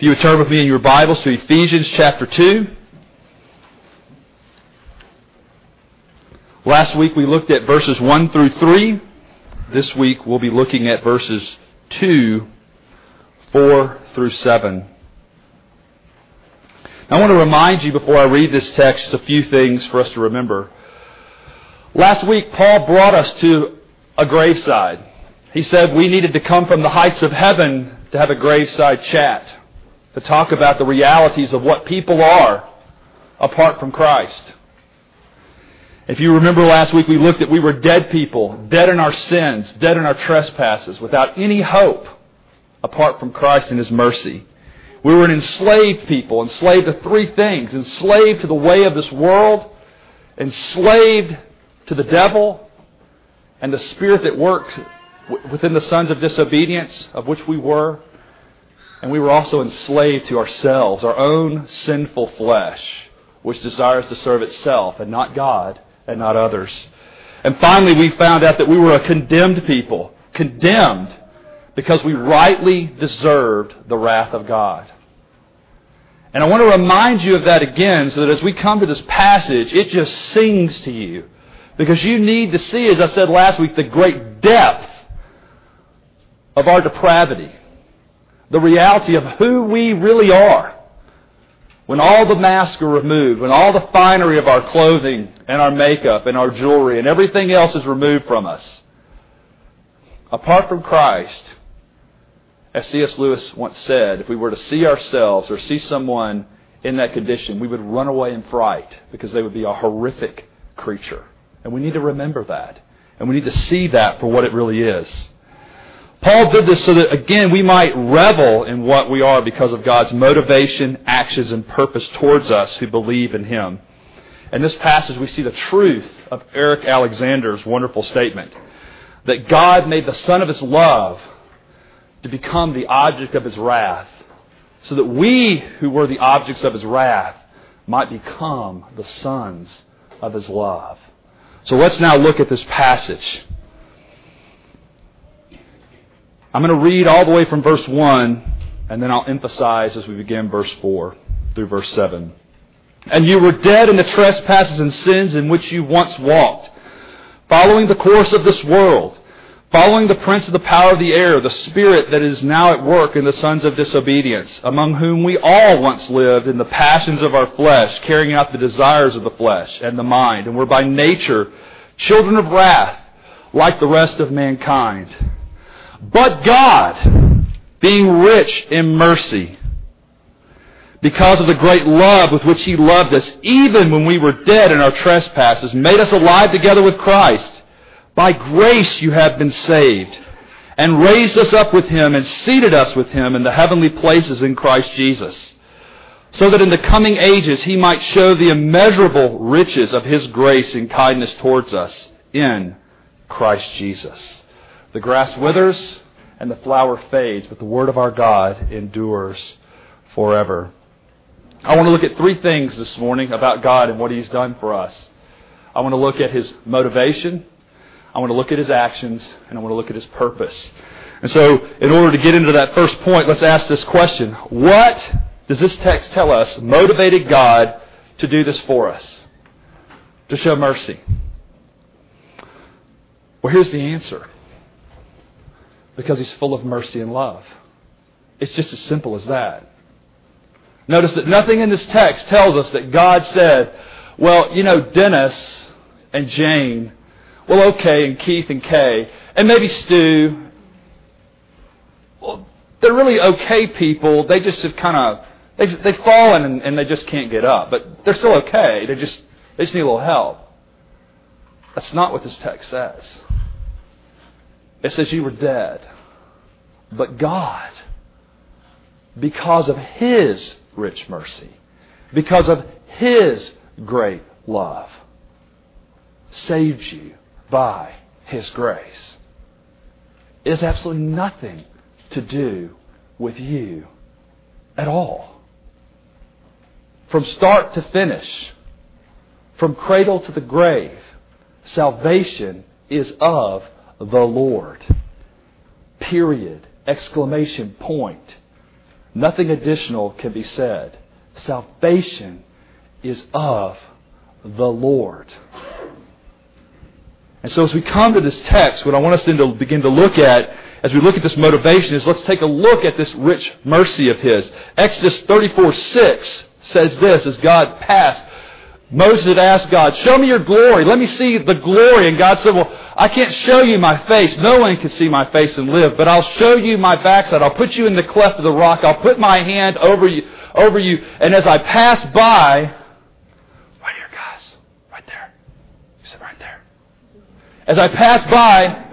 If you would turn with me in your Bibles to Ephesians chapter 2. Last week we looked at verses 1 through 3. This week we'll be looking at verses 2, 4 through 7. I want to remind you before I read this text a few things for us to remember. Last week, Paul brought us to a graveside. He said we needed to come from the heights of heaven to have a graveside chat, to talk about the realities of what people are apart from Christ. If you remember last week, we looked at we were dead people, dead in our sins, dead in our trespasses, without any hope apart from Christ and His mercy. We were an enslaved people, enslaved to three things enslaved to the way of this world, enslaved to the devil, and the spirit that worked within the sons of disobedience, of which we were. And we were also enslaved to ourselves, our own sinful flesh, which desires to serve itself and not God and not others. And finally, we found out that we were a condemned people, condemned because we rightly deserved the wrath of God. And I want to remind you of that again so that as we come to this passage, it just sings to you. Because you need to see, as I said last week, the great depth of our depravity. The reality of who we really are. When all the masks are removed, when all the finery of our clothing and our makeup and our jewelry and everything else is removed from us. Apart from Christ, as C.S. Lewis once said, if we were to see ourselves or see someone in that condition, we would run away in fright because they would be a horrific creature. And we need to remember that. And we need to see that for what it really is. Paul did this so that, again, we might revel in what we are because of God's motivation, actions, and purpose towards us who believe in Him. In this passage, we see the truth of Eric Alexander's wonderful statement that God made the Son of His love to become the object of his wrath, so that we who were the objects of his wrath might become the sons of his love. So let's now look at this passage. I'm going to read all the way from verse 1, and then I'll emphasize as we begin verse 4 through verse 7. And you were dead in the trespasses and sins in which you once walked, following the course of this world Following the prince of the power of the air, the spirit that is now at work in the sons of disobedience, among whom we all once lived in the passions of our flesh, carrying out the desires of the flesh and the mind, and were by nature children of wrath, like the rest of mankind. But God, being rich in mercy, because of the great love with which He loved us, even when we were dead in our trespasses, made us alive together with Christ. By grace you have been saved, and raised us up with him, and seated us with him in the heavenly places in Christ Jesus, so that in the coming ages he might show the immeasurable riches of his grace and kindness towards us in Christ Jesus. The grass withers and the flower fades, but the word of our God endures forever. I want to look at three things this morning about God and what He's done for us. I want to look at His motivation. I want to look at his actions, and I want to look at his purpose. And so, in order to get into that first point, let's ask this question What does this text tell us motivated God to do this for us? To show mercy? Well, here's the answer because he's full of mercy and love. It's just as simple as that. Notice that nothing in this text tells us that God said, well, you know, Dennis and Jane well, okay, and Keith and Kay, and maybe Stu. Well, they're really okay people. They just have kind of they they've fallen and, and they just can't get up, but they're still okay. They just they just need a little help. That's not what this text says. It says you were dead, but God, because of His rich mercy, because of His great love, saved you by His grace. It has absolutely nothing to do with you at all. From start to finish, from cradle to the grave, salvation is of the Lord. Period. Exclamation point. Nothing additional can be said. Salvation is of the Lord. And so as we come to this text, what I want us then to begin to look at as we look at this motivation is let's take a look at this rich mercy of His. Exodus 34 6 says this as God passed. Moses had asked God, Show me your glory. Let me see the glory. And God said, Well, I can't show you my face. No one can see my face and live, but I'll show you my backside. I'll put you in the cleft of the rock. I'll put my hand over you, over you. And as I pass by, right here, guys, right there. Sit right there. As I pass by,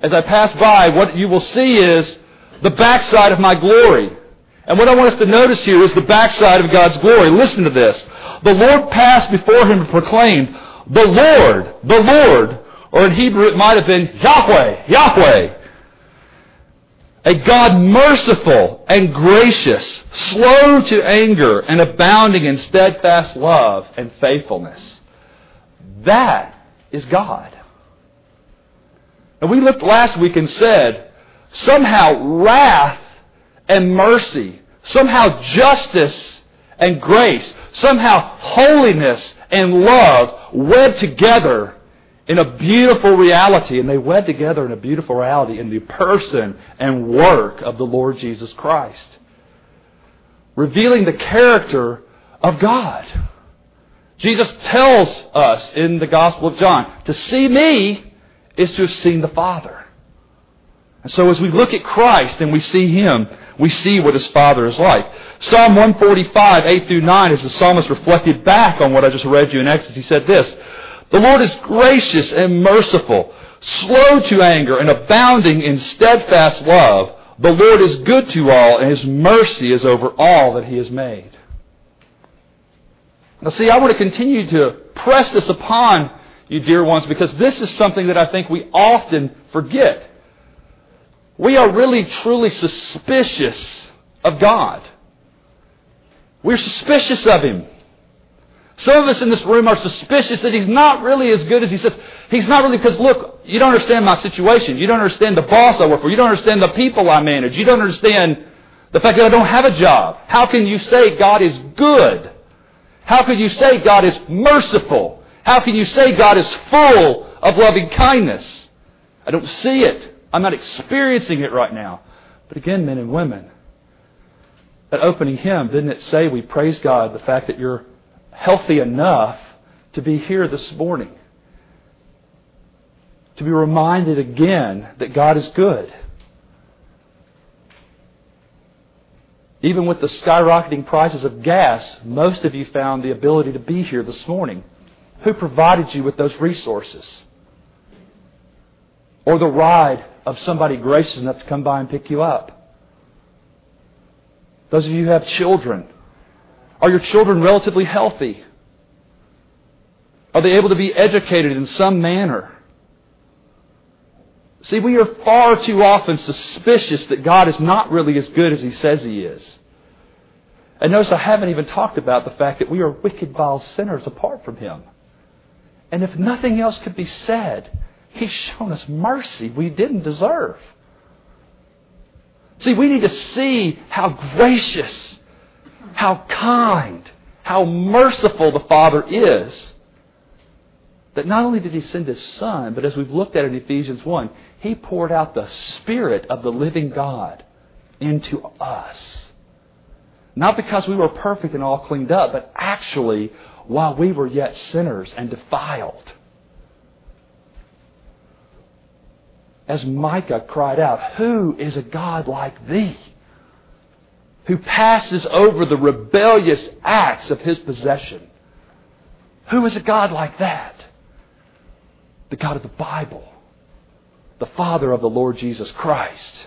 as I pass by, what you will see is the backside of my glory. And what I want us to notice here is the backside of God's glory. Listen to this. The Lord passed before him and proclaimed, The Lord, the Lord, or in Hebrew it might have been Yahweh, Yahweh. A God merciful and gracious, slow to anger, and abounding in steadfast love and faithfulness. That is God. And we looked last week and said, somehow wrath and mercy, somehow justice and grace, somehow holiness and love wed together in a beautiful reality. And they wed together in a beautiful reality in the person and work of the Lord Jesus Christ. Revealing the character of God. Jesus tells us in the Gospel of John, to see me is to have seen the Father. And so as we look at Christ and we see Him, we see what His Father is like. Psalm 145, 8 through 9, as the psalmist reflected back on what I just read you in Exodus, he said this, The Lord is gracious and merciful, slow to anger, and abounding in steadfast love. The Lord is good to all, and His mercy is over all that He has made. Now see, I want to continue to press this upon you, dear ones, because this is something that I think we often forget. We are really, truly suspicious of God. We're suspicious of Him. Some of us in this room are suspicious that He's not really as good as He says. He's not really, because look, you don't understand my situation. You don't understand the boss I work for. You don't understand the people I manage. You don't understand the fact that I don't have a job. How can you say God is good? How can you say God is merciful? How can you say God is full of loving kindness? I don't see it. I'm not experiencing it right now. But again, men and women, that opening hymn, didn't it say we praise God the fact that you're healthy enough to be here this morning? To be reminded again that God is good. Even with the skyrocketing prices of gas, most of you found the ability to be here this morning. Who provided you with those resources? Or the ride of somebody gracious enough to come by and pick you up? Those of you who have children, are your children relatively healthy? Are they able to be educated in some manner? See, we are far too often suspicious that God is not really as good as He says He is. And notice I haven't even talked about the fact that we are wicked, vile sinners apart from Him. And if nothing else could be said, He's shown us mercy we didn't deserve. See, we need to see how gracious, how kind, how merciful the Father is. That not only did He send His Son, but as we've looked at in Ephesians 1, He poured out the Spirit of the living God into us. Not because we were perfect and all cleaned up, but actually while we were yet sinners and defiled. As Micah cried out, Who is a God like thee? Who passes over the rebellious acts of his possession. Who is a God like that? The God of the Bible, the Father of the Lord Jesus Christ.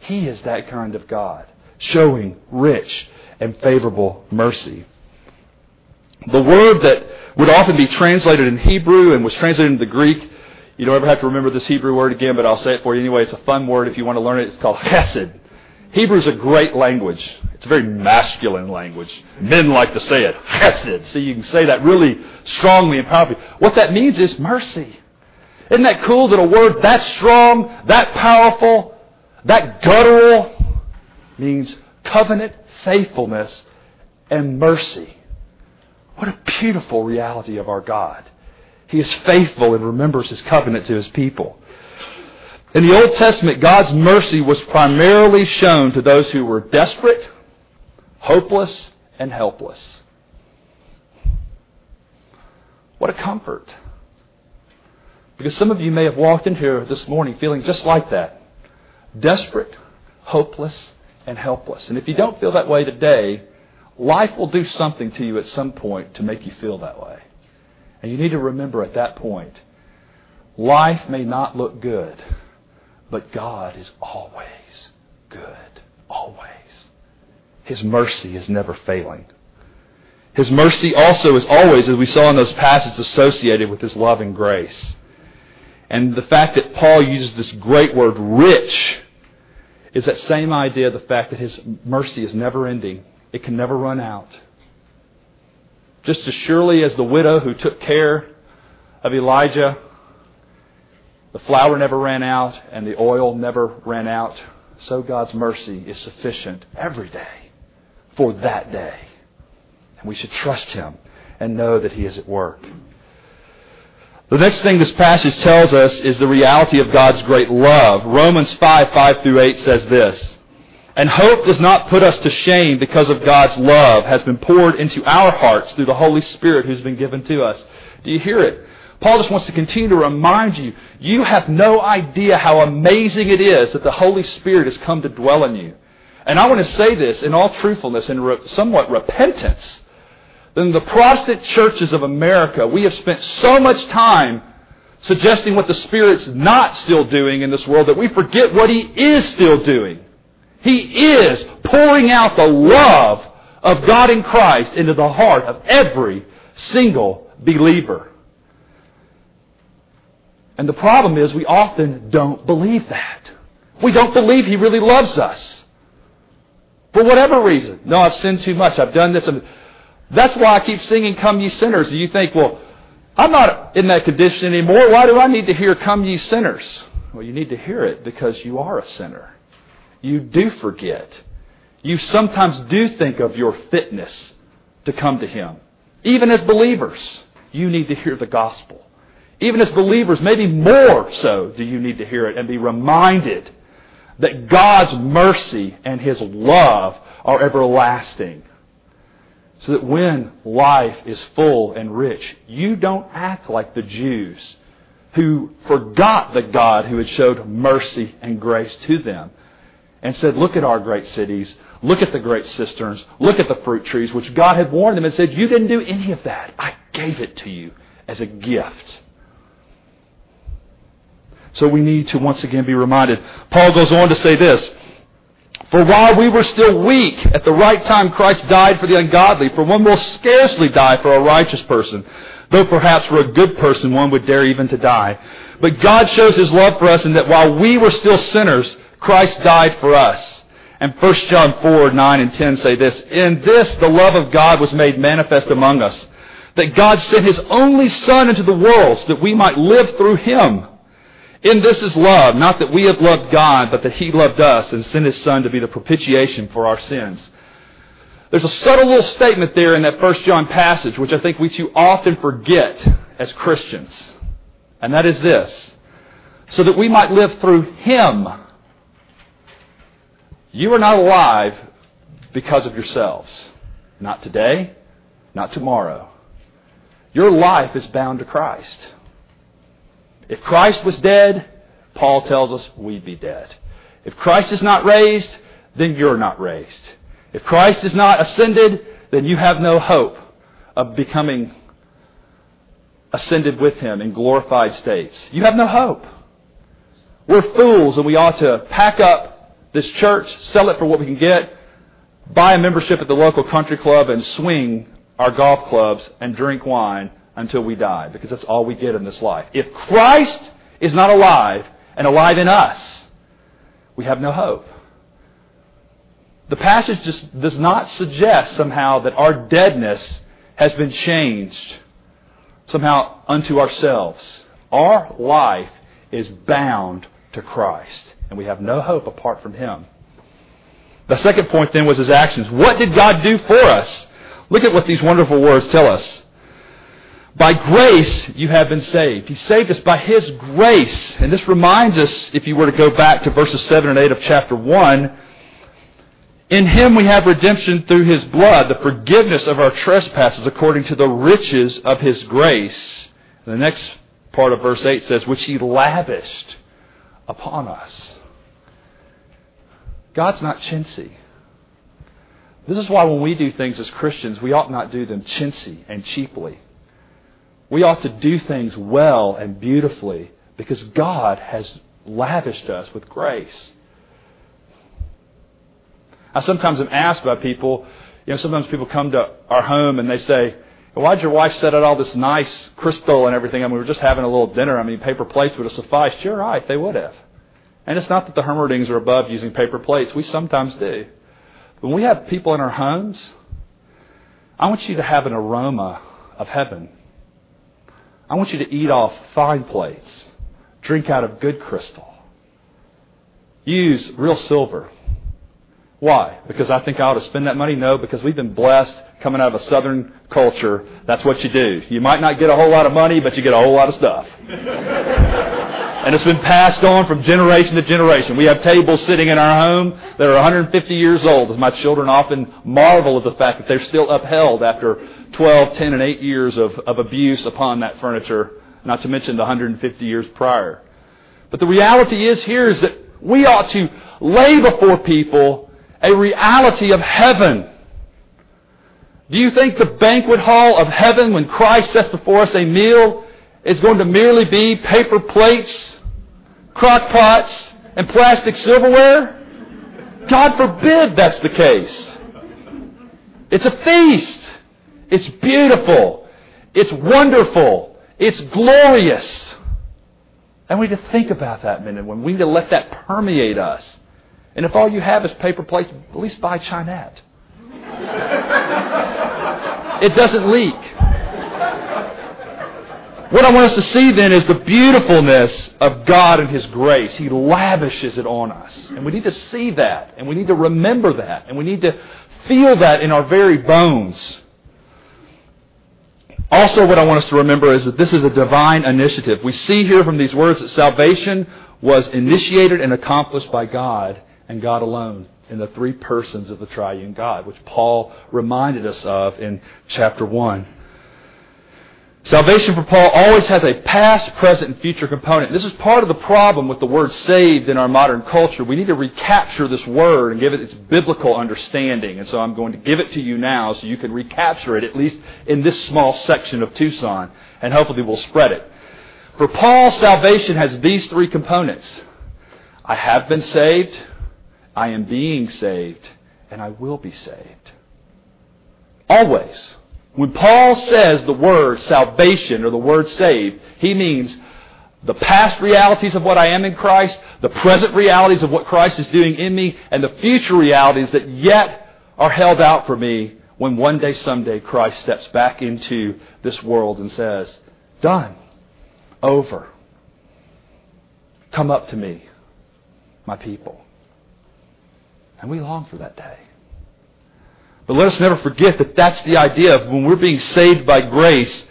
He is that kind of God, showing rich and favorable mercy. The word that would often be translated in Hebrew and was translated into the Greek you don't ever have to remember this Hebrew word again, but I'll say it for you anyway. It's a fun word if you want to learn it. It's called chesed. Hebrew is a great language. It's a very masculine language. Men like to say it. Chesed. See, you can say that really strongly and powerfully. What that means is mercy. Isn't that cool that a word that strong, that powerful, that guttural means covenant faithfulness and mercy. What a beautiful reality of our God. He is faithful and remembers his covenant to his people. In the Old Testament, God's mercy was primarily shown to those who were desperate, hopeless, and helpless. What a comfort. Because some of you may have walked in here this morning feeling just like that desperate, hopeless, and helpless. And if you don't feel that way today, life will do something to you at some point to make you feel that way. And you need to remember at that point life may not look good, but God is always good. Always. His mercy is never failing. His mercy also is always, as we saw in those passages, associated with His love and grace. And the fact that Paul uses this great word, rich, is that same idea the fact that his mercy is never ending. It can never run out. Just as surely as the widow who took care of Elijah, the flour never ran out and the oil never ran out, so God's mercy is sufficient every day for that day. And we should trust Him and know that He is at work. The next thing this passage tells us is the reality of God's great love. Romans 5, 5 through 8 says this. And hope does not put us to shame because of God's love has been poured into our hearts through the Holy Spirit who's been given to us. Do you hear it? Paul just wants to continue to remind you, you have no idea how amazing it is that the Holy Spirit has come to dwell in you. And I want to say this in all truthfulness and re- somewhat repentance in the Protestant churches of America, we have spent so much time suggesting what the Spirit's not still doing in this world that we forget what He is still doing. He is pouring out the love of God in Christ into the heart of every single believer. And the problem is we often don't believe that. We don't believe He really loves us. For whatever reason. No, I've sinned too much. I've done this. That's why I keep singing Come Ye Sinners. And you think, well, I'm not in that condition anymore. Why do I need to hear Come Ye Sinners? Well, you need to hear it because you are a sinner. You do forget. You sometimes do think of your fitness to come to Him. Even as believers, you need to hear the gospel. Even as believers, maybe more so do you need to hear it and be reminded that God's mercy and His love are everlasting so that when life is full and rich, you don't act like the Jews who forgot the God who had showed mercy and grace to them and said, Look at our great cities. Look at the great cisterns. Look at the fruit trees, which God had warned them and said, You didn't do any of that. I gave it to you as a gift. So we need to once again be reminded. Paul goes on to say this for while we were still weak, at the right time Christ died for the ungodly. For one will scarcely die for a righteous person, though perhaps for a good person one would dare even to die. But God shows His love for us in that while we were still sinners, Christ died for us. And 1 John 4, 9 and 10 say this, In this the love of God was made manifest among us, that God sent His only Son into the world so that we might live through Him. In this is love, not that we have loved God, but that He loved us and sent His Son to be the propitiation for our sins. There's a subtle little statement there in that First John passage, which I think we too often forget as Christians. And that is this. So that we might live through Him. You are not alive because of yourselves. Not today, not tomorrow. Your life is bound to Christ. If Christ was dead, Paul tells us we'd be dead. If Christ is not raised, then you're not raised. If Christ is not ascended, then you have no hope of becoming ascended with him in glorified states. You have no hope. We're fools and we ought to pack up this church, sell it for what we can get, buy a membership at the local country club and swing our golf clubs and drink wine until we die, because that's all we get in this life. If Christ is not alive and alive in us, we have no hope. The passage just does not suggest somehow that our deadness has been changed somehow unto ourselves. Our life is bound to Christ, and we have no hope apart from Him. The second point then was his actions. What did God do for us? Look at what these wonderful words tell us. By grace you have been saved. He saved us by His grace. And this reminds us, if you were to go back to verses 7 and 8 of chapter 1, in Him we have redemption through His blood, the forgiveness of our trespasses according to the riches of His grace. The next part of verse 8 says, which He lavished upon us. God's not chintzy. This is why when we do things as Christians, we ought not do them chintzy and cheaply. We ought to do things well and beautifully because God has lavished us with grace. I sometimes am asked by people, you know, sometimes people come to our home and they say, Why'd your wife set out all this nice crystal and everything? I mean, we were just having a little dinner. I mean, paper plates would have sufficed. You're right, they would have. And it's not that the Hermerdings are above using paper plates. We sometimes do. When we have people in our homes, I want you to have an aroma of heaven. I want you to eat off fine plates, drink out of good crystal, use real silver. Why? Because I think I ought to spend that money? No, because we've been blessed coming out of a southern culture. That's what you do. You might not get a whole lot of money, but you get a whole lot of stuff. and it's been passed on from generation to generation. We have tables sitting in our home that are 150 years old, as my children often marvel at the fact that they're still upheld after 12, 10, and 8 years of, of abuse upon that furniture, not to mention the 150 years prior. But the reality is here is that we ought to lay before people a reality of heaven. Do you think the banquet hall of heaven, when Christ sets before us a meal, is going to merely be paper plates, crock pots, and plastic silverware? God forbid that's the case. It's a feast. It's beautiful. It's wonderful. It's glorious. And we need to think about that minute we need to let that permeate us. And if all you have is paper plates, at least buy Chinette. it doesn't leak. What I want us to see then is the beautifulness of God and His grace. He lavishes it on us. And we need to see that. And we need to remember that. And we need to feel that in our very bones. Also, what I want us to remember is that this is a divine initiative. We see here from these words that salvation was initiated and accomplished by God and God alone in the three persons of the triune God, which Paul reminded us of in chapter 1. Salvation for Paul always has a past, present, and future component. This is part of the problem with the word saved in our modern culture. We need to recapture this word and give it its biblical understanding. And so I'm going to give it to you now so you can recapture it, at least in this small section of Tucson, and hopefully we'll spread it. For Paul, salvation has these three components. I have been saved. I am being saved and I will be saved. Always. When Paul says the word salvation or the word saved, he means the past realities of what I am in Christ, the present realities of what Christ is doing in me, and the future realities that yet are held out for me when one day, someday, Christ steps back into this world and says, Done. Over. Come up to me, my people. And we long for that day. But let us never forget that that's the idea of when we're being saved by grace.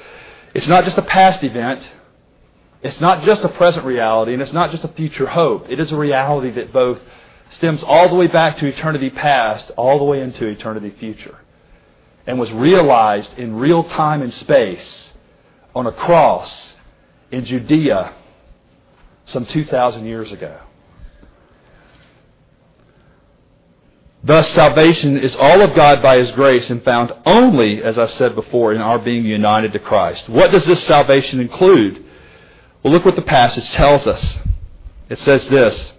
It's not just a past event. It's not just a present reality, and it's not just a future hope. It is a reality that both stems all the way back to eternity past, all the way into eternity future, and was realized in real time and space on a cross in Judea some 2,000 years ago. Thus, salvation is all of God by His grace and found only, as I've said before, in our being united to Christ. What does this salvation include? Well, look what the passage tells us. It says this.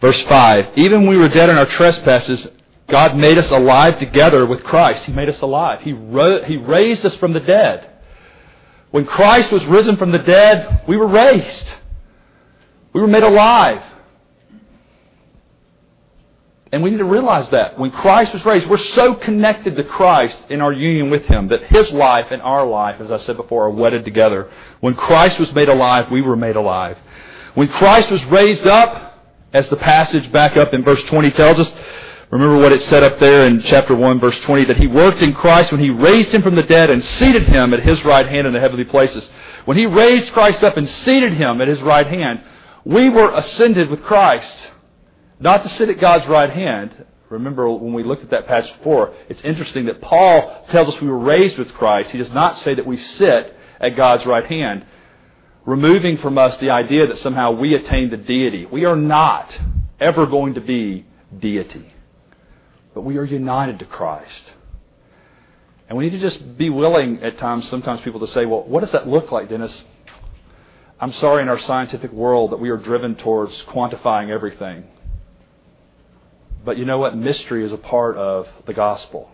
Verse 5 Even when we were dead in our trespasses, God made us alive together with Christ. He made us alive. He, ro- he raised us from the dead. When Christ was risen from the dead, we were raised. We were made alive. And we need to realize that. When Christ was raised, we're so connected to Christ in our union with Him that His life and our life, as I said before, are wedded together. When Christ was made alive, we were made alive. When Christ was raised up, as the passage back up in verse 20 tells us. Remember what it said up there in chapter 1, verse 20, that he worked in Christ when he raised him from the dead and seated him at his right hand in the heavenly places. When he raised Christ up and seated him at his right hand, we were ascended with Christ. Not to sit at God's right hand. Remember when we looked at that passage before, it's interesting that Paul tells us we were raised with Christ. He does not say that we sit at God's right hand, removing from us the idea that somehow we attain the deity. We are not ever going to be deity but we are united to Christ. And we need to just be willing at times, sometimes people to say, well, what does that look like, Dennis? I'm sorry in our scientific world that we are driven towards quantifying everything. But you know what? Mystery is a part of the gospel.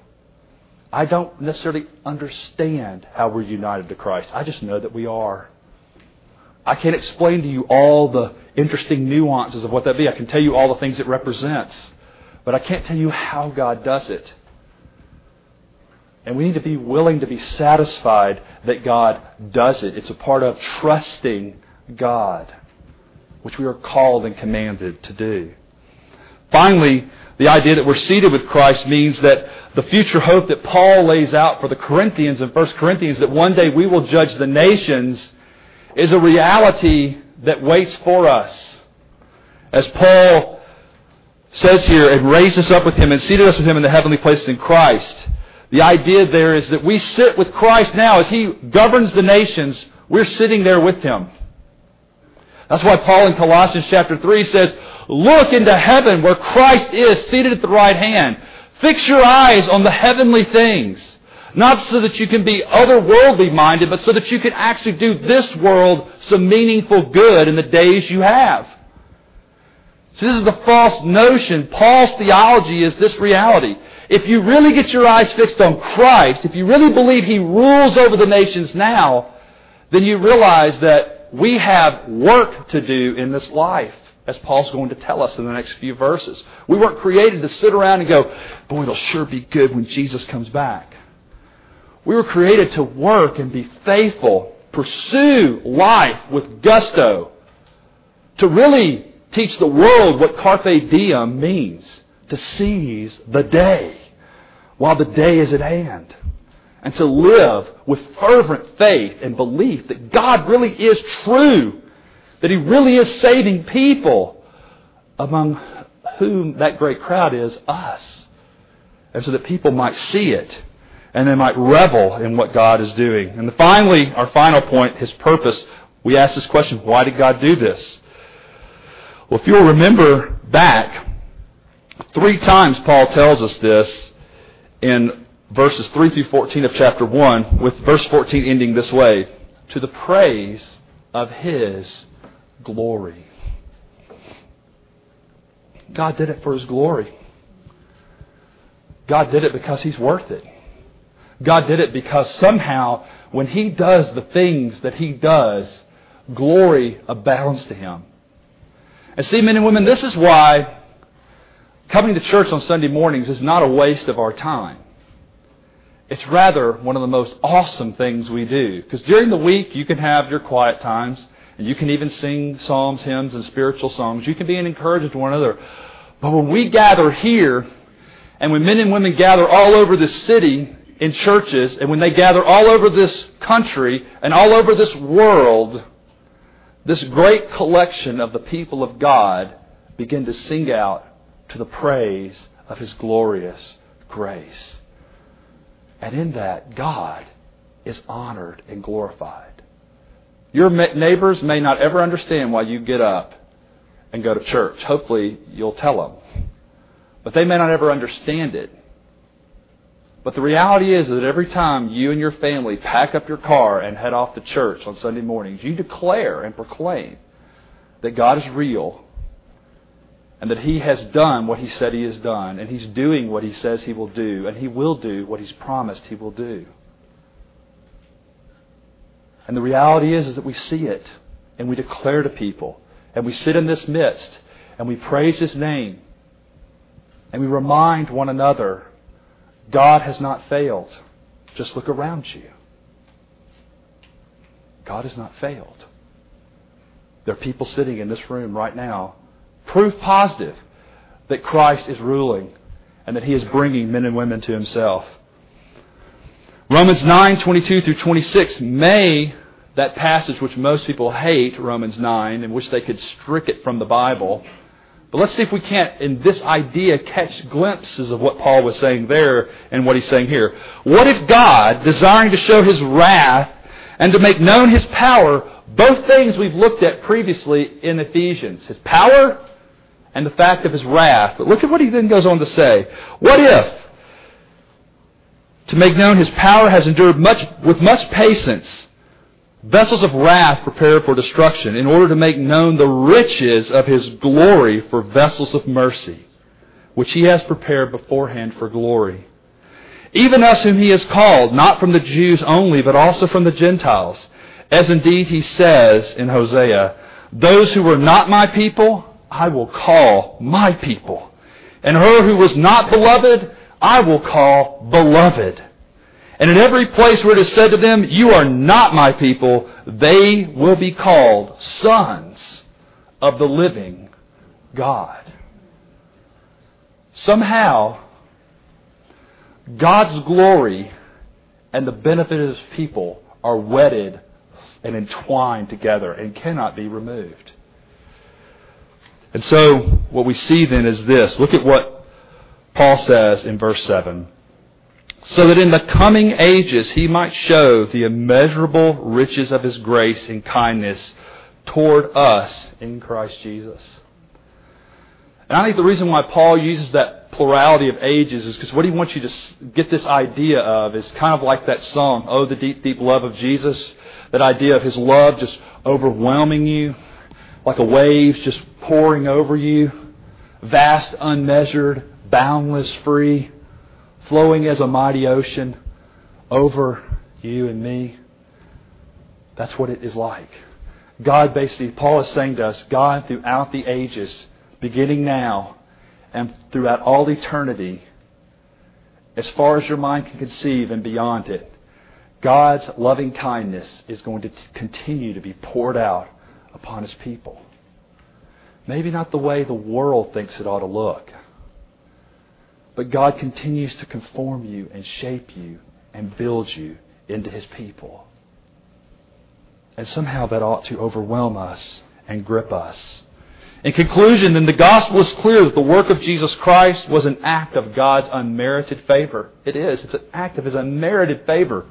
I don't necessarily understand how we're united to Christ. I just know that we are. I can't explain to you all the interesting nuances of what that be. I can tell you all the things it represents. But I can't tell you how God does it. And we need to be willing to be satisfied that God does it. It's a part of trusting God, which we are called and commanded to do. Finally, the idea that we're seated with Christ means that the future hope that Paul lays out for the Corinthians in 1 Corinthians, that one day we will judge the nations, is a reality that waits for us. As Paul says here, and raised us up with him and seated us with him in the heavenly places in Christ. The idea there is that we sit with Christ now as he governs the nations. We're sitting there with him. That's why Paul in Colossians chapter 3 says, Look into heaven where Christ is seated at the right hand. Fix your eyes on the heavenly things. Not so that you can be otherworldly minded, but so that you can actually do this world some meaningful good in the days you have. So this is the false notion. Paul's theology is this reality. If you really get your eyes fixed on Christ, if you really believe He rules over the nations now, then you realize that we have work to do in this life, as Paul's going to tell us in the next few verses. We weren't created to sit around and go, boy, it'll sure be good when Jesus comes back. We were created to work and be faithful, pursue life with gusto, to really teach the world what carpe diem means to seize the day while the day is at hand. And to live with fervent faith and belief that God really is true, that He really is saving people, among whom that great crowd is us. And so that people might see it and they might revel in what God is doing. And finally, our final point, His purpose, we ask this question why did God do this? Well, if you'll remember back, three times Paul tells us this in verses 3 through 14 of chapter 1, with verse 14 ending this way To the praise of his glory. God did it for his glory. God did it because he's worth it. God did it because somehow, when he does the things that he does, glory abounds to him. And see, men and women, this is why coming to church on Sunday mornings is not a waste of our time. It's rather one of the most awesome things we do. Because during the week, you can have your quiet times, you can even sing psalms, hymns, and spiritual songs. You can be an encouragement to one another. But when we gather here, and when men and women gather all over this city in churches, and when they gather all over this country and all over this world, this great collection of the people of God begin to sing out to the praise of His glorious grace. And in that, God is honored and glorified. Your neighbors may not ever understand why you get up and go to church. Hopefully, you'll tell them. But they may not ever understand it. But the reality is that every time you and your family pack up your car and head off to church on Sunday mornings, you declare and proclaim that God is real and that He has done what He said He has done, and He's doing what He says He will do, and He will do what He's promised He will do. And the reality is, is that we see it, and we declare to people, and we sit in this midst, and we praise His name, and we remind one another God has not failed. Just look around you. God has not failed. There are people sitting in this room right now Proof positive that Christ is ruling and that he is bringing men and women to himself. Romans 9, 22 through 26 may, that passage which most people hate, Romans 9, and wish they could strike it from the Bible. But let's see if we can't, in this idea, catch glimpses of what Paul was saying there and what he's saying here. What if God, desiring to show his wrath and to make known his power, both things we've looked at previously in Ephesians, his power and the fact of his wrath. But look at what he then goes on to say. What if, to make known his power has endured much, with much patience, vessels of wrath prepared for destruction, in order to make known the riches of his glory for vessels of mercy, which he has prepared beforehand for glory. Even us whom he has called, not from the Jews only, but also from the Gentiles, as indeed he says in Hosea, those who were not my people, I will call my people. And her who was not beloved, I will call beloved. And in every place where it is said to them, You are not my people, they will be called sons of the living God. Somehow, God's glory and the benefit of his people are wedded and entwined together and cannot be removed. And so, what we see then is this. Look at what Paul says in verse 7. So that in the coming ages he might show the immeasurable riches of his grace and kindness toward us in Christ Jesus. And I think the reason why Paul uses that plurality of ages is because what he wants you to get this idea of is kind of like that song, Oh, the deep, deep love of Jesus. That idea of his love just overwhelming you, like a wave just pouring over you, vast, unmeasured, boundless, free, flowing as a mighty ocean over you and me. That's what it is like. God basically, Paul is saying to us, God throughout the ages, beginning now and throughout all eternity, as far as your mind can conceive and beyond it, God's loving kindness is going to continue to be poured out upon his people. Maybe not the way the world thinks it ought to look. But God continues to conform you and shape you and build you into his people. And somehow that ought to overwhelm us and grip us. In conclusion, then the gospel is clear that the work of Jesus Christ was an act of God's unmerited favor. It is. It's an act of his unmerited favor.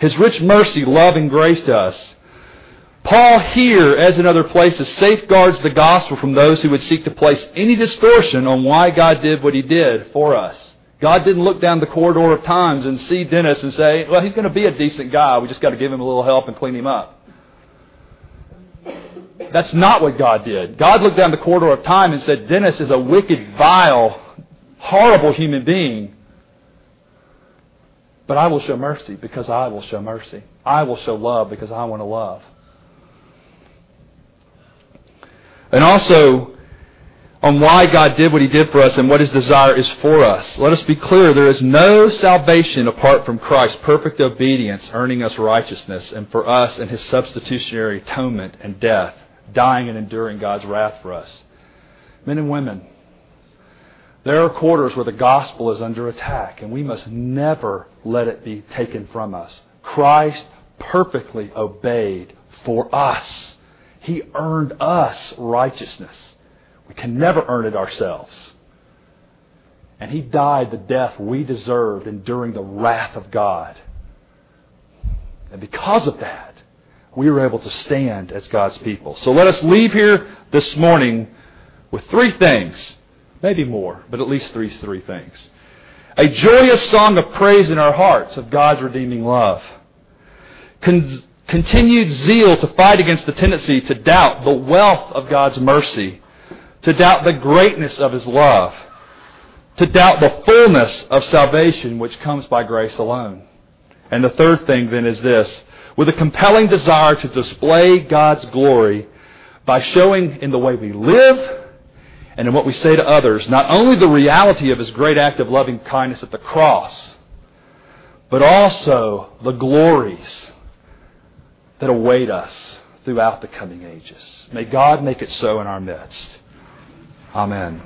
His rich mercy, love, and grace to us. Paul here, as in other places, safeguards the gospel from those who would seek to place any distortion on why God did what he did for us. God didn't look down the corridor of times and see Dennis and say, well, he's going to be a decent guy. We just got to give him a little help and clean him up. That's not what God did. God looked down the corridor of time and said, Dennis is a wicked, vile, horrible human being. But I will show mercy because I will show mercy. I will show love because I want to love. And also on why God did what He did for us and what His desire is for us. Let us be clear there is no salvation apart from Christ's perfect obedience, earning us righteousness, and for us and His substitutionary atonement and death, dying and enduring God's wrath for us. Men and women, there are quarters where the gospel is under attack, and we must never let it be taken from us. Christ perfectly obeyed for us. He earned us righteousness. We can never earn it ourselves. And He died the death we deserved, enduring the wrath of God. And because of that, we were able to stand as God's people. So let us leave here this morning with three things. Maybe more, but at least three, three things. A joyous song of praise in our hearts of God's redeeming love. Continued zeal to fight against the tendency to doubt the wealth of God's mercy, to doubt the greatness of His love, to doubt the fullness of salvation which comes by grace alone. And the third thing then is this with a compelling desire to display God's glory by showing in the way we live and in what we say to others not only the reality of His great act of loving kindness at the cross, but also the glories that await us throughout the coming ages. May God make it so in our midst. Amen.